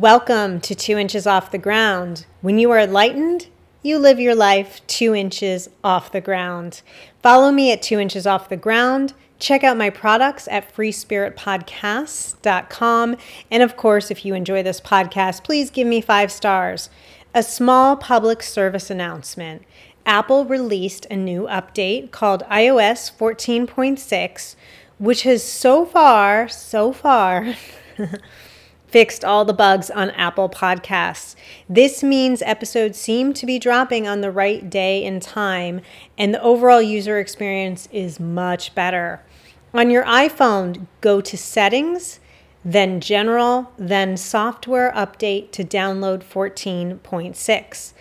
Welcome to Two Inches Off the Ground. When you are enlightened, you live your life two inches off the ground. Follow me at Two Inches Off the Ground. Check out my products at freespiritpodcasts.com. And of course, if you enjoy this podcast, please give me five stars. A small public service announcement Apple released a new update called iOS 14.6, which has so far, so far, fixed all the bugs on Apple Podcasts. This means episodes seem to be dropping on the right day and time, and the overall user experience is much better. On your iPhone, go to Settings, then General, then Software Update to download 14.6.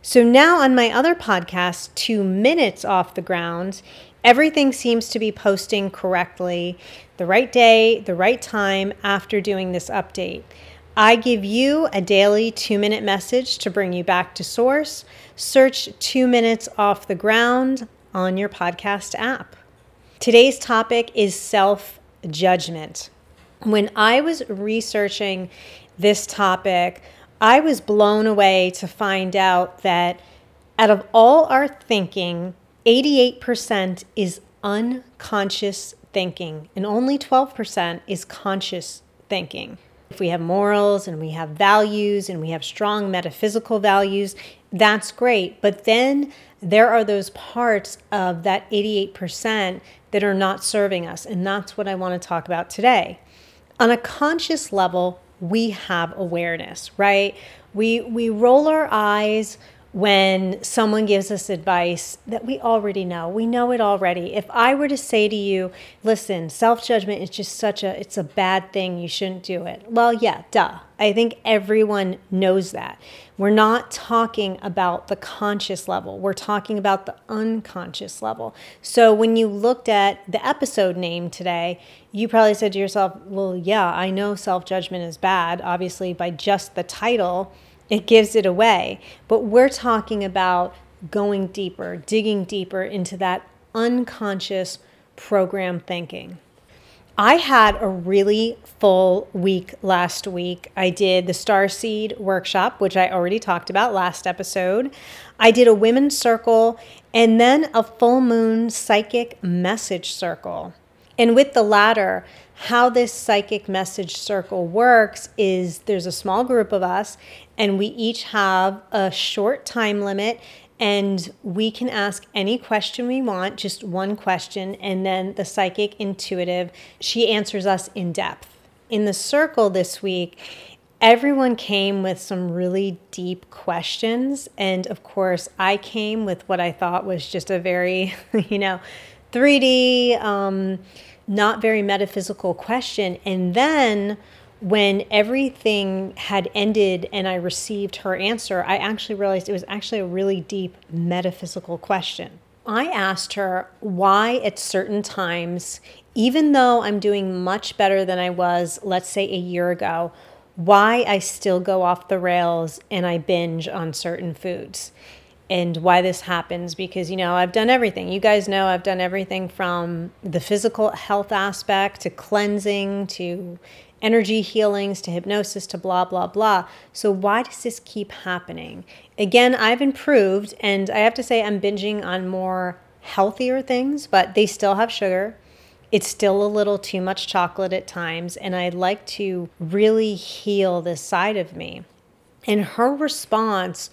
So now on my other podcast, Two Minutes Off the Ground, everything seems to be posting correctly the right day, the right time after doing this update. I give you a daily two minute message to bring you back to source. Search two minutes off the ground on your podcast app. Today's topic is self judgment. When I was researching this topic, I was blown away to find out that out of all our thinking, 88% is unconscious thinking, and only 12% is conscious thinking. If we have morals and we have values and we have strong metaphysical values, that's great. But then there are those parts of that 88% that are not serving us. And that's what I want to talk about today. On a conscious level, we have awareness, right? We, we roll our eyes when someone gives us advice that we already know. We know it already. If I were to say to you, listen, self-judgment is just such a it's a bad thing, you shouldn't do it. Well, yeah, duh. I think everyone knows that. We're not talking about the conscious level. We're talking about the unconscious level. So when you looked at the episode name today, you probably said to yourself, "Well, yeah, I know self-judgment is bad, obviously by just the title." It gives it away. But we're talking about going deeper, digging deeper into that unconscious program thinking. I had a really full week last week. I did the Star Seed workshop, which I already talked about last episode. I did a women's circle and then a full moon psychic message circle. And with the latter, how this psychic message circle works is there's a small group of us and we each have a short time limit and we can ask any question we want, just one question, and then the psychic intuitive, she answers us in depth. In the circle this week, everyone came with some really deep questions. And of course, I came with what I thought was just a very, you know, 3D, um, not very metaphysical question. And then when everything had ended and I received her answer, I actually realized it was actually a really deep metaphysical question. I asked her why at certain times, even though I'm doing much better than I was, let's say a year ago, why I still go off the rails and I binge on certain foods and why this happens because you know I've done everything. You guys know I've done everything from the physical health aspect to cleansing to energy healings to hypnosis to blah blah blah. So why does this keep happening? Again, I've improved and I have to say I'm binging on more healthier things, but they still have sugar. It's still a little too much chocolate at times and I'd like to really heal this side of me. And her response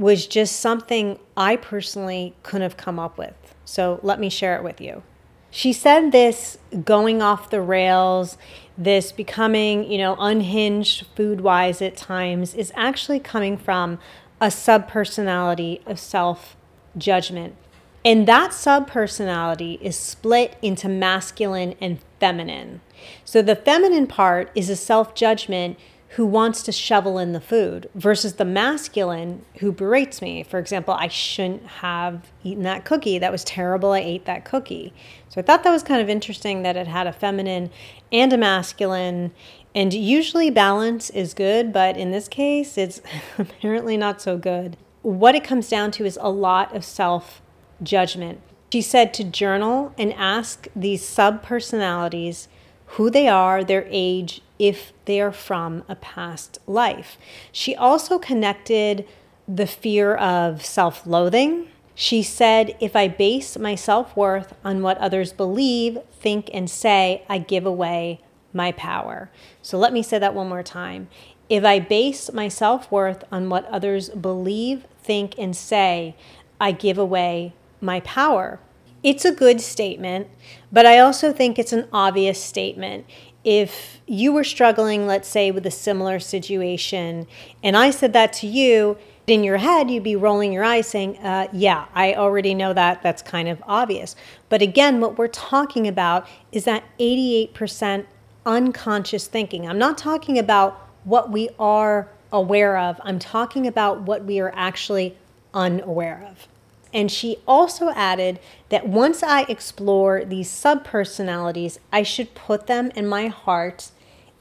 was just something I personally couldn't have come up with. So let me share it with you. She said this going off the rails, this becoming, you know, unhinged food wise at times is actually coming from a subpersonality of self judgment. And that subpersonality is split into masculine and feminine. So the feminine part is a self judgment who wants to shovel in the food versus the masculine who berates me. For example, I shouldn't have eaten that cookie. That was terrible. I ate that cookie. So I thought that was kind of interesting that it had a feminine and a masculine. And usually balance is good, but in this case, it's apparently not so good. What it comes down to is a lot of self judgment. She said to journal and ask these sub personalities who they are, their age, if they are from a past life. She also connected the fear of self loathing. She said, If I base my self worth on what others believe, think, and say, I give away my power. So let me say that one more time. If I base my self worth on what others believe, think, and say, I give away my power. It's a good statement, but I also think it's an obvious statement. If you were struggling, let's say, with a similar situation, and I said that to you, in your head, you'd be rolling your eyes saying, uh, Yeah, I already know that. That's kind of obvious. But again, what we're talking about is that 88% unconscious thinking. I'm not talking about what we are aware of, I'm talking about what we are actually unaware of. And she also added that once I explore these subpersonalities, I should put them in my heart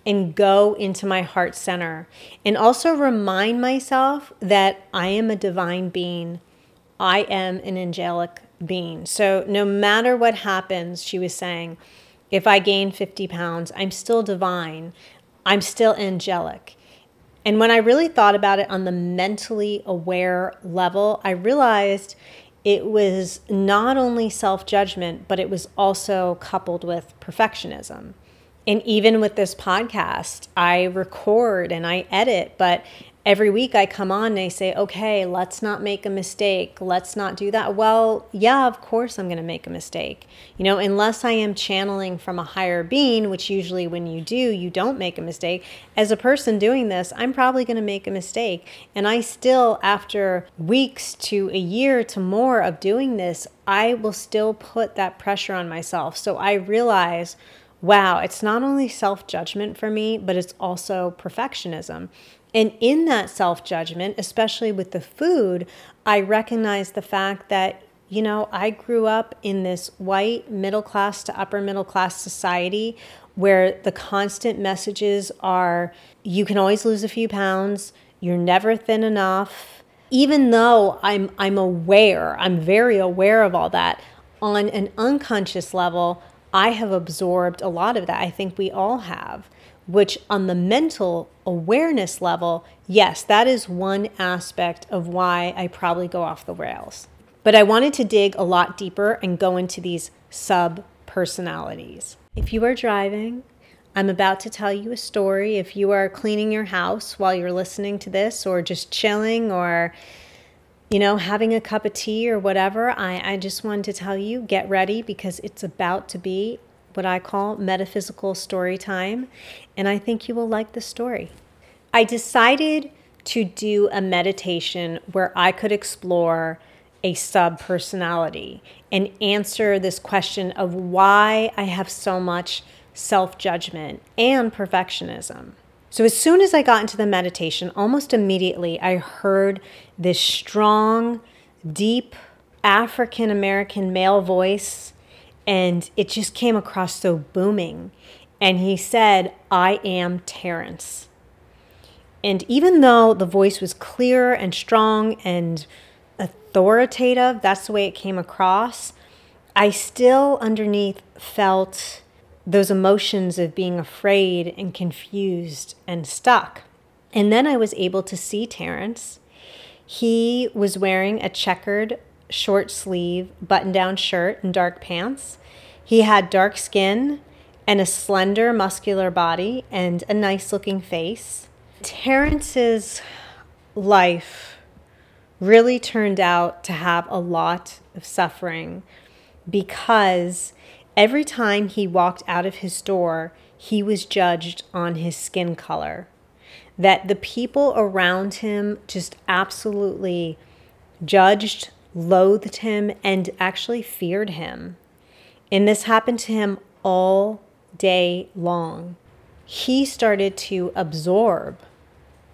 and go into my heart center. And also remind myself that I am a divine being, I am an angelic being. So no matter what happens, she was saying, if I gain 50 pounds, I'm still divine, I'm still angelic. And when I really thought about it on the mentally aware level, I realized it was not only self judgment, but it was also coupled with perfectionism. And even with this podcast, I record and I edit, but every week I come on and I say, okay, let's not make a mistake. Let's not do that. Well, yeah, of course I'm going to make a mistake. You know, unless I am channeling from a higher being, which usually when you do, you don't make a mistake. As a person doing this, I'm probably going to make a mistake. And I still, after weeks to a year to more of doing this, I will still put that pressure on myself. So I realize wow, it's not only self judgment for me, but it's also perfectionism. And in that self judgment, especially with the food, I recognize the fact that, you know, I grew up in this white middle class to upper middle class society where the constant messages are you can always lose a few pounds, you're never thin enough. Even though I'm I'm aware, I'm very aware of all that, on an unconscious level, I have absorbed a lot of that. I think we all have which on the mental awareness level, yes, that is one aspect of why I probably go off the rails. But I wanted to dig a lot deeper and go into these sub personalities. If you are driving, I'm about to tell you a story. If you are cleaning your house while you're listening to this, or just chilling, or you know, having a cup of tea or whatever, I, I just wanted to tell you get ready because it's about to be what I call metaphysical story time, and I think you will like the story. I decided to do a meditation where I could explore a sub personality and answer this question of why I have so much self judgment and perfectionism. So, as soon as I got into the meditation, almost immediately I heard this strong, deep African American male voice and it just came across so booming. And he said, I am Terrence. And even though the voice was clear and strong and authoritative, that's the way it came across, I still underneath felt those emotions of being afraid and confused and stuck. And then I was able to see Terrence. He was wearing a checkered short sleeve button down shirt and dark pants. He had dark skin and a slender, muscular body and a nice looking face. Terrence's life really turned out to have a lot of suffering because every time he walked out of his door, he was judged on his skin color. That the people around him just absolutely judged loathed him, and actually feared him. And this happened to him all day long. He started to absorb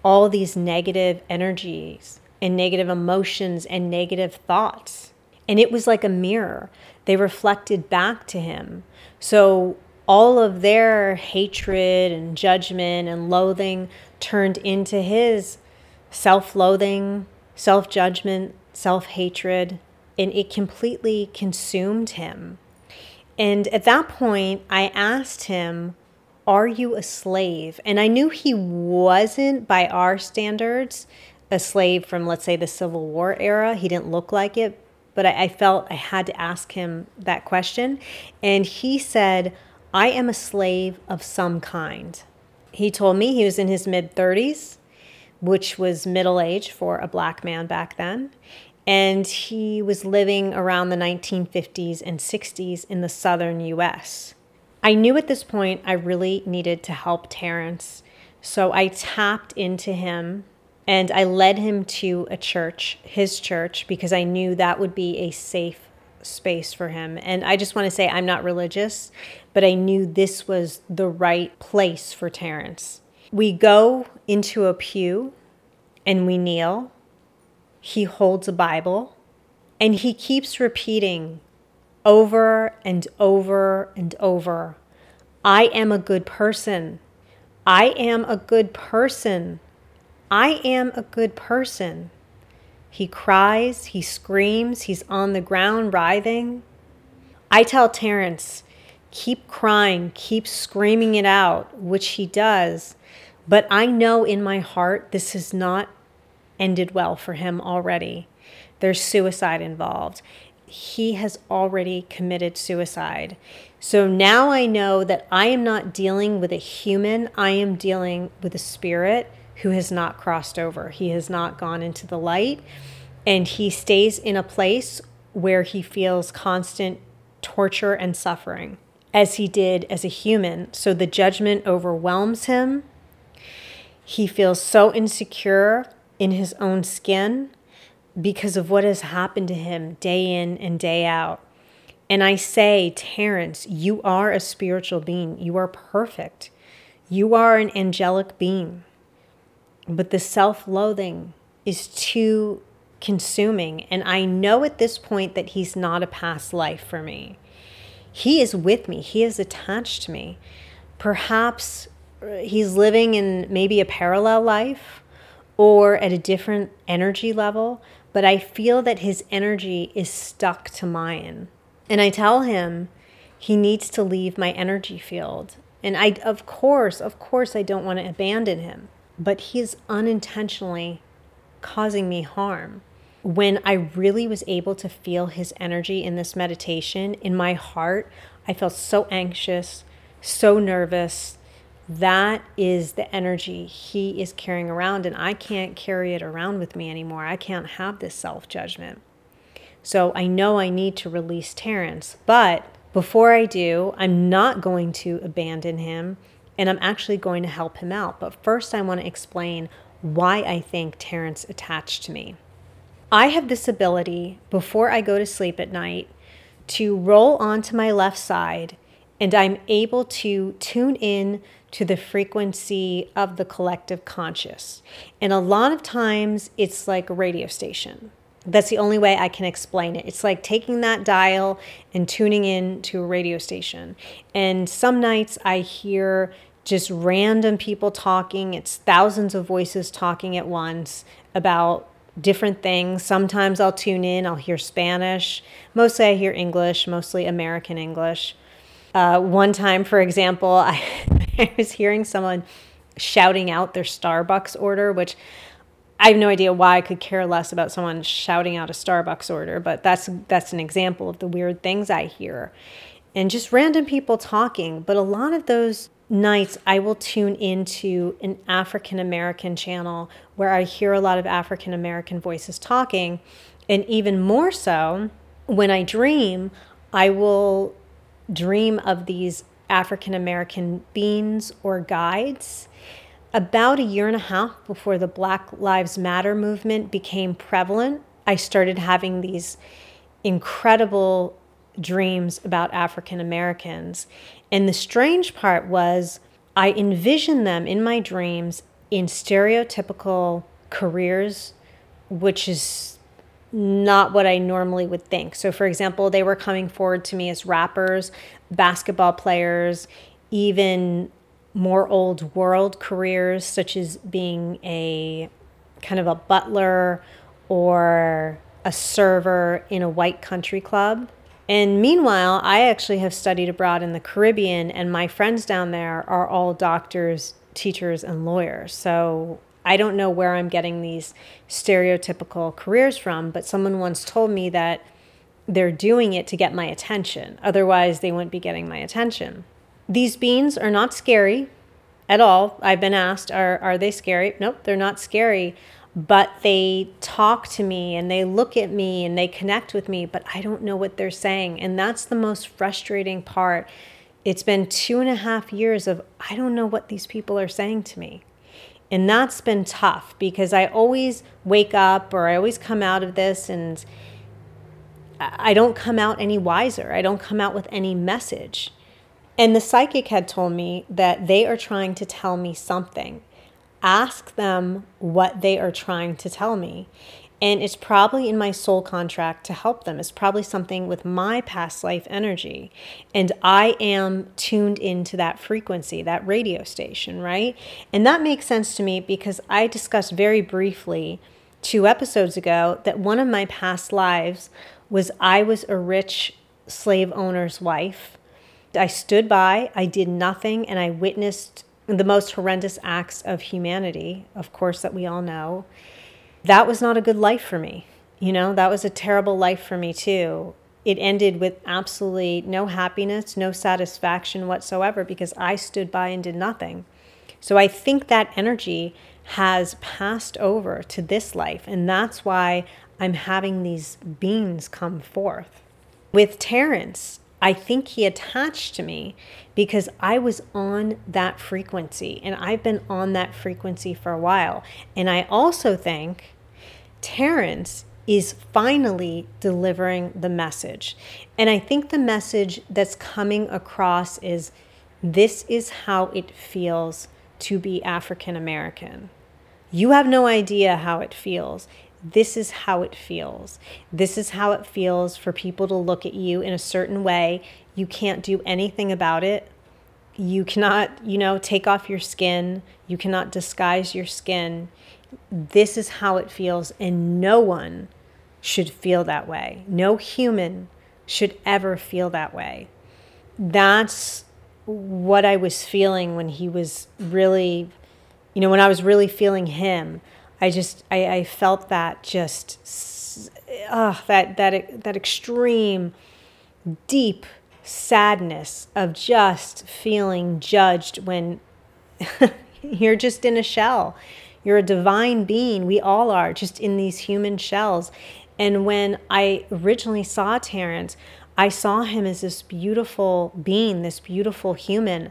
all these negative energies and negative emotions and negative thoughts. And it was like a mirror. They reflected back to him. So all of their hatred and judgment and loathing turned into his self loathing, self judgment, self hatred, and it completely consumed him. And at that point, I asked him, Are you a slave? And I knew he wasn't, by our standards, a slave from, let's say, the Civil War era. He didn't look like it, but I, I felt I had to ask him that question. And he said, I am a slave of some kind. He told me he was in his mid 30s, which was middle age for a black man back then. And he was living around the 1950s and 60s in the southern US. I knew at this point I really needed to help Terrence. So I tapped into him and I led him to a church, his church, because I knew that would be a safe space for him. And I just want to say I'm not religious, but I knew this was the right place for Terrence. We go into a pew and we kneel. He holds a Bible and he keeps repeating over and over and over I am a good person. I am a good person. I am a good person. He cries, he screams, he's on the ground writhing. I tell Terrence, keep crying, keep screaming it out, which he does. But I know in my heart this has not ended well for him already. There's suicide involved. He has already committed suicide. So now I know that I am not dealing with a human, I am dealing with a spirit who has not crossed over. He has not gone into the light and he stays in a place where he feels constant torture and suffering as he did as a human. So the judgment overwhelms him. He feels so insecure in his own skin because of what has happened to him day in and day out. And I say, Terrence, you are a spiritual being. You are perfect. You are an angelic being. But the self loathing is too consuming. And I know at this point that he's not a past life for me. He is with me, he is attached to me. Perhaps uh, he's living in maybe a parallel life or at a different energy level, but I feel that his energy is stuck to mine. And I tell him he needs to leave my energy field. And I, of course, of course, I don't want to abandon him but he's unintentionally causing me harm. When I really was able to feel his energy in this meditation, in my heart, I felt so anxious, so nervous. That is the energy he is carrying around, and I can't carry it around with me anymore. I can't have this self judgment. So I know I need to release Terrence, but before I do, I'm not going to abandon him and I'm actually going to help him out. But first, I want to explain why I think Terrence attached to me. I have this ability before I go to sleep at night to roll onto my left side, and I'm able to tune in to the frequency of the collective conscious. And a lot of times, it's like a radio station. That's the only way I can explain it. It's like taking that dial and tuning in to a radio station. And some nights I hear just random people talking. It's thousands of voices talking at once about different things. Sometimes I'll tune in, I'll hear Spanish. Mostly I hear English, mostly American English. Uh, one time, for example, I, I was hearing someone shouting out their Starbucks order, which I have no idea why I could care less about someone shouting out a Starbucks order, but that's that's an example of the weird things I hear. And just random people talking, but a lot of those nights I will tune into an African American channel where I hear a lot of African American voices talking. And even more so, when I dream, I will dream of these African American beings or guides. About a year and a half before the Black Lives Matter movement became prevalent, I started having these incredible dreams about African Americans. And the strange part was, I envisioned them in my dreams in stereotypical careers, which is not what I normally would think. So, for example, they were coming forward to me as rappers, basketball players, even more old world careers, such as being a kind of a butler or a server in a white country club And meanwhile, I actually have studied abroad in the Caribbean, and my friends down there are all doctors, teachers, and lawyers. So I don't know where I'm getting these stereotypical careers from, but someone once told me that they're doing it to get my attention. Otherwise, they wouldn't be getting my attention. These beans are not scary at all. I've been asked, are, are they scary? Nope, they're not scary but they talk to me and they look at me and they connect with me, but I don't know what they're saying. And that's the most frustrating part. It's been two and a half years of I don't know what these people are saying to me. And that's been tough because I always wake up or I always come out of this and I don't come out any wiser. I don't come out with any message. And the psychic had told me that they are trying to tell me something ask them what they are trying to tell me. And it's probably in my soul contract to help them. It's probably something with my past life energy. And I am tuned into that frequency, that radio station, right? And that makes sense to me because I discussed very briefly two episodes ago that one of my past lives was I was a rich slave owner's wife. I stood by, I did nothing, and I witnessed the most horrendous acts of humanity, of course, that we all know. That was not a good life for me. You know, that was a terrible life for me too. It ended with absolutely no happiness, no satisfaction whatsoever because I stood by and did nothing. So I think that energy has passed over to this life, and that's why I'm having these beings come forth. With Terrence, I think he attached to me because I was on that frequency and I've been on that frequency for a while. And I also think Terrence is finally delivering the message. And I think the message that's coming across is this is how it feels to be African American. You have no idea how it feels this is how it feels. This is how it feels for people to look at you in a certain way. You can't do anything about it. You cannot, you know, take off your skin. You cannot disguise your skin. This is how it feels, and no one should feel that way. No human should ever feel that way. That's what I was feeling when he was really, you know, when I was really feeling him. I just I, I felt that just uh, that that that extreme deep sadness of just feeling judged when you're just in a shell. You're a divine being. We all are just in these human shells. And when I originally saw Terrence, I saw him as this beautiful being, this beautiful human.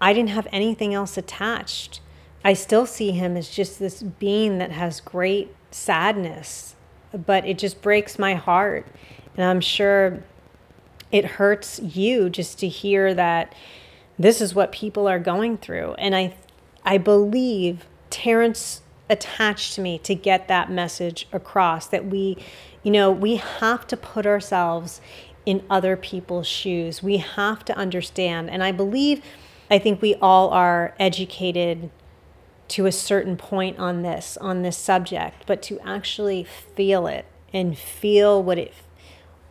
I didn't have anything else attached. I still see him as just this being that has great sadness, but it just breaks my heart. And I'm sure it hurts you just to hear that this is what people are going through. And I I believe Terrence attached to me to get that message across that we, you know, we have to put ourselves in other people's shoes. We have to understand. And I believe I think we all are educated to a certain point on this on this subject but to actually feel it and feel what it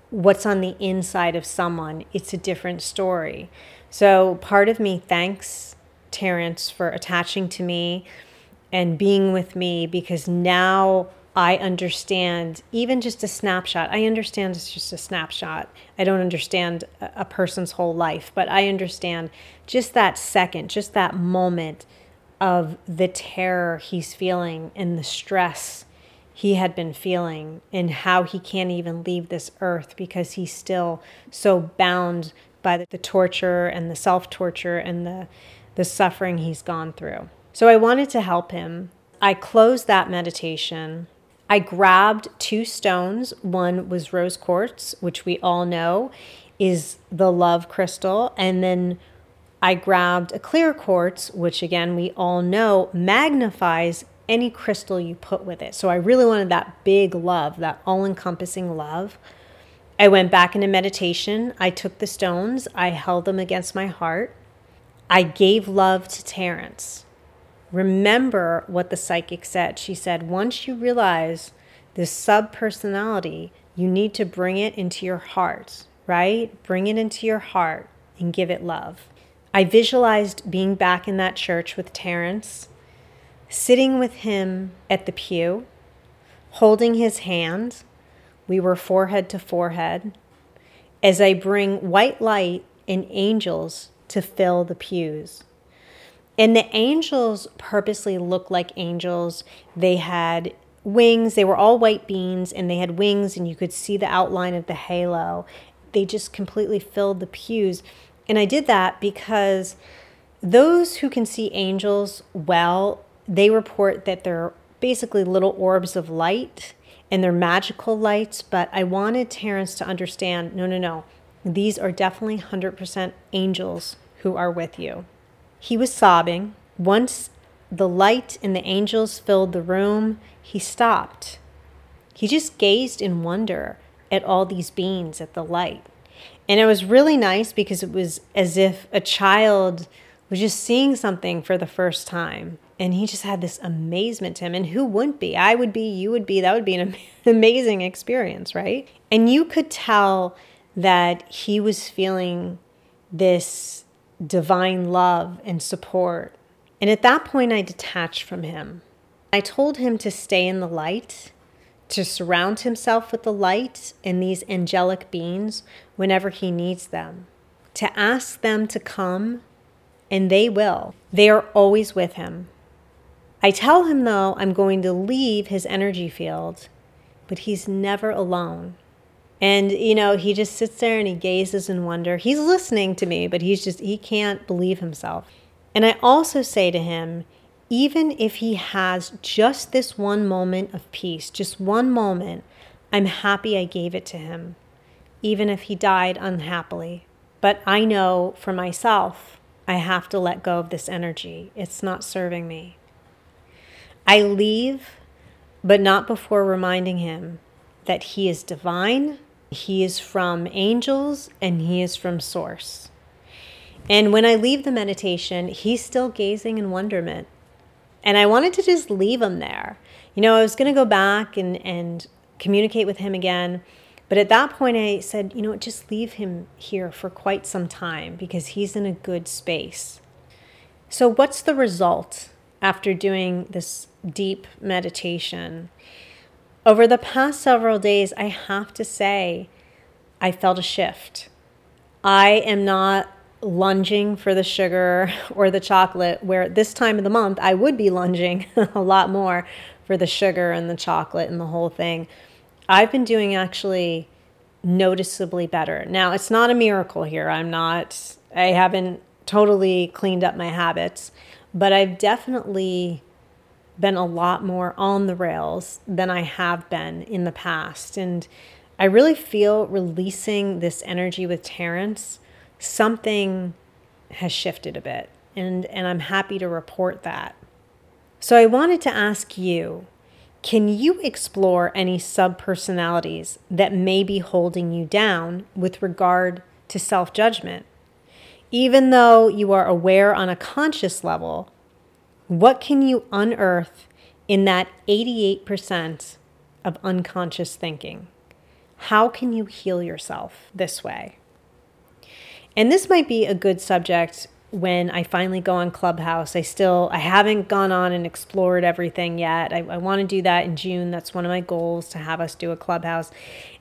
what's on the inside of someone it's a different story so part of me thanks terrence for attaching to me and being with me because now I understand even just a snapshot. I understand it's just a snapshot. I don't understand a person's whole life, but I understand just that second, just that moment of the terror he's feeling and the stress he had been feeling and how he can't even leave this earth because he's still so bound by the, torture and the self torture and the, the suffering he's gone through. So I wanted to help him. I closed that meditation. I grabbed two stones. One was rose quartz, which we all know is the love crystal, and then I grabbed a clear quartz, which again, we all know magnifies any crystal you put with it. So I really wanted that big love, that all encompassing love. I went back into meditation. I took the stones, I held them against my heart. I gave love to Terrence. Remember what the psychic said. She said, once you realize this sub personality, you need to bring it into your heart right? Bring it into your heart and give it love. I visualized being back in that church with Terrence, sitting with him at the pew, holding his hand. We were forehead to forehead as I bring white light and angels to fill the pews. And the angels purposely looked like angels. They had wings, they were all white beans, and they had wings, and you could see the outline of the halo. They just completely filled the pews. And I did that because those who can see angels well, they report that they're basically little orbs of light and they're magical lights. But I wanted Terrence to understand no, no, no. These are definitely 100% angels who are with you. He was sobbing. Once the light and the angels filled the room, he stopped. He just gazed in wonder at all these beings, at the light. And it was really nice because it was as if a child was just seeing something for the first time. And he just had this amazement to him. And who wouldn't be? I would be, you would be. That would be an amazing experience, right? And you could tell that he was feeling this divine love and support. And at that point, I detached from him. I told him to stay in the light, to surround himself with the light and these angelic beings whenever he needs them, to ask them to come, and they will. They are always with him. I tell him, though, I'm going to leave his energy field, but he's never alone. And, you know, he just sits there and he gazes in wonder. He's listening to me, but he's just, he can't believe himself. And I also say to him, even if he has just this one moment of peace, just one moment, I'm happy I gave it to him, even if he died unhappily. But I know for myself, I have to let go of this energy. It's not serving me. I leave, but not before reminding him that he is divine he is from angels and he is from source. And when I leave the meditation, he's still gazing in wonderment. And I wanted to just leave him there. You know, I was going to go back and, and communicate with him again. But at that point, I said, you know, just leave him here for quite some time because he's in a good space. So, what's the result after doing this deep meditation? Over the past several days, I have to say, I felt a shift. I am not lunging for the sugar or the chocolate, where at this time of the month I would be lunging a lot more for the sugar and the chocolate and the whole thing. I've been doing actually noticeably better. Now, it's not a miracle here. I'm not, I haven't totally cleaned up my habits, but I've definitely been a lot more on the rails than I have been in the past. And I really feel releasing this energy with Terrence, something has shifted a bit. And, and I'm happy to report that. So I wanted to ask you can you explore any subpersonalities that may be holding you down with regard to self judgment? Even though you are aware on a conscious level what can you unearth in that 88% of unconscious thinking? How can you heal yourself this way? And this might be a good subject when I finally go on Clubhouse. I still I haven't gone on and explored everything yet. I, I want to do that in June. That's one of my goals to have us do a Clubhouse.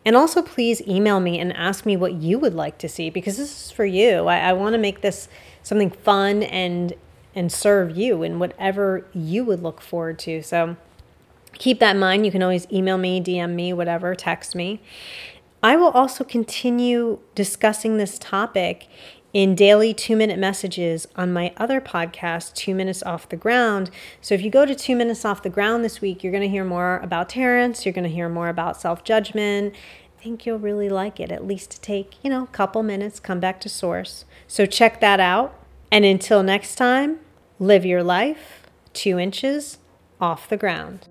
And also please email me and ask me what you would like to see because this is for you. I, I want to make this something fun and and serve you in whatever you would look forward to. So keep that in mind. You can always email me, DM me, whatever, text me. I will also continue discussing this topic in daily two minute messages on my other podcast, Two Minutes Off the Ground. So if you go to Two Minutes Off the Ground this week, you're going to hear more about Terrence, you're going to hear more about self judgment. I think you'll really like it, at least to take, you know, a couple minutes, come back to source. So check that out. And until next time, live your life two inches off the ground.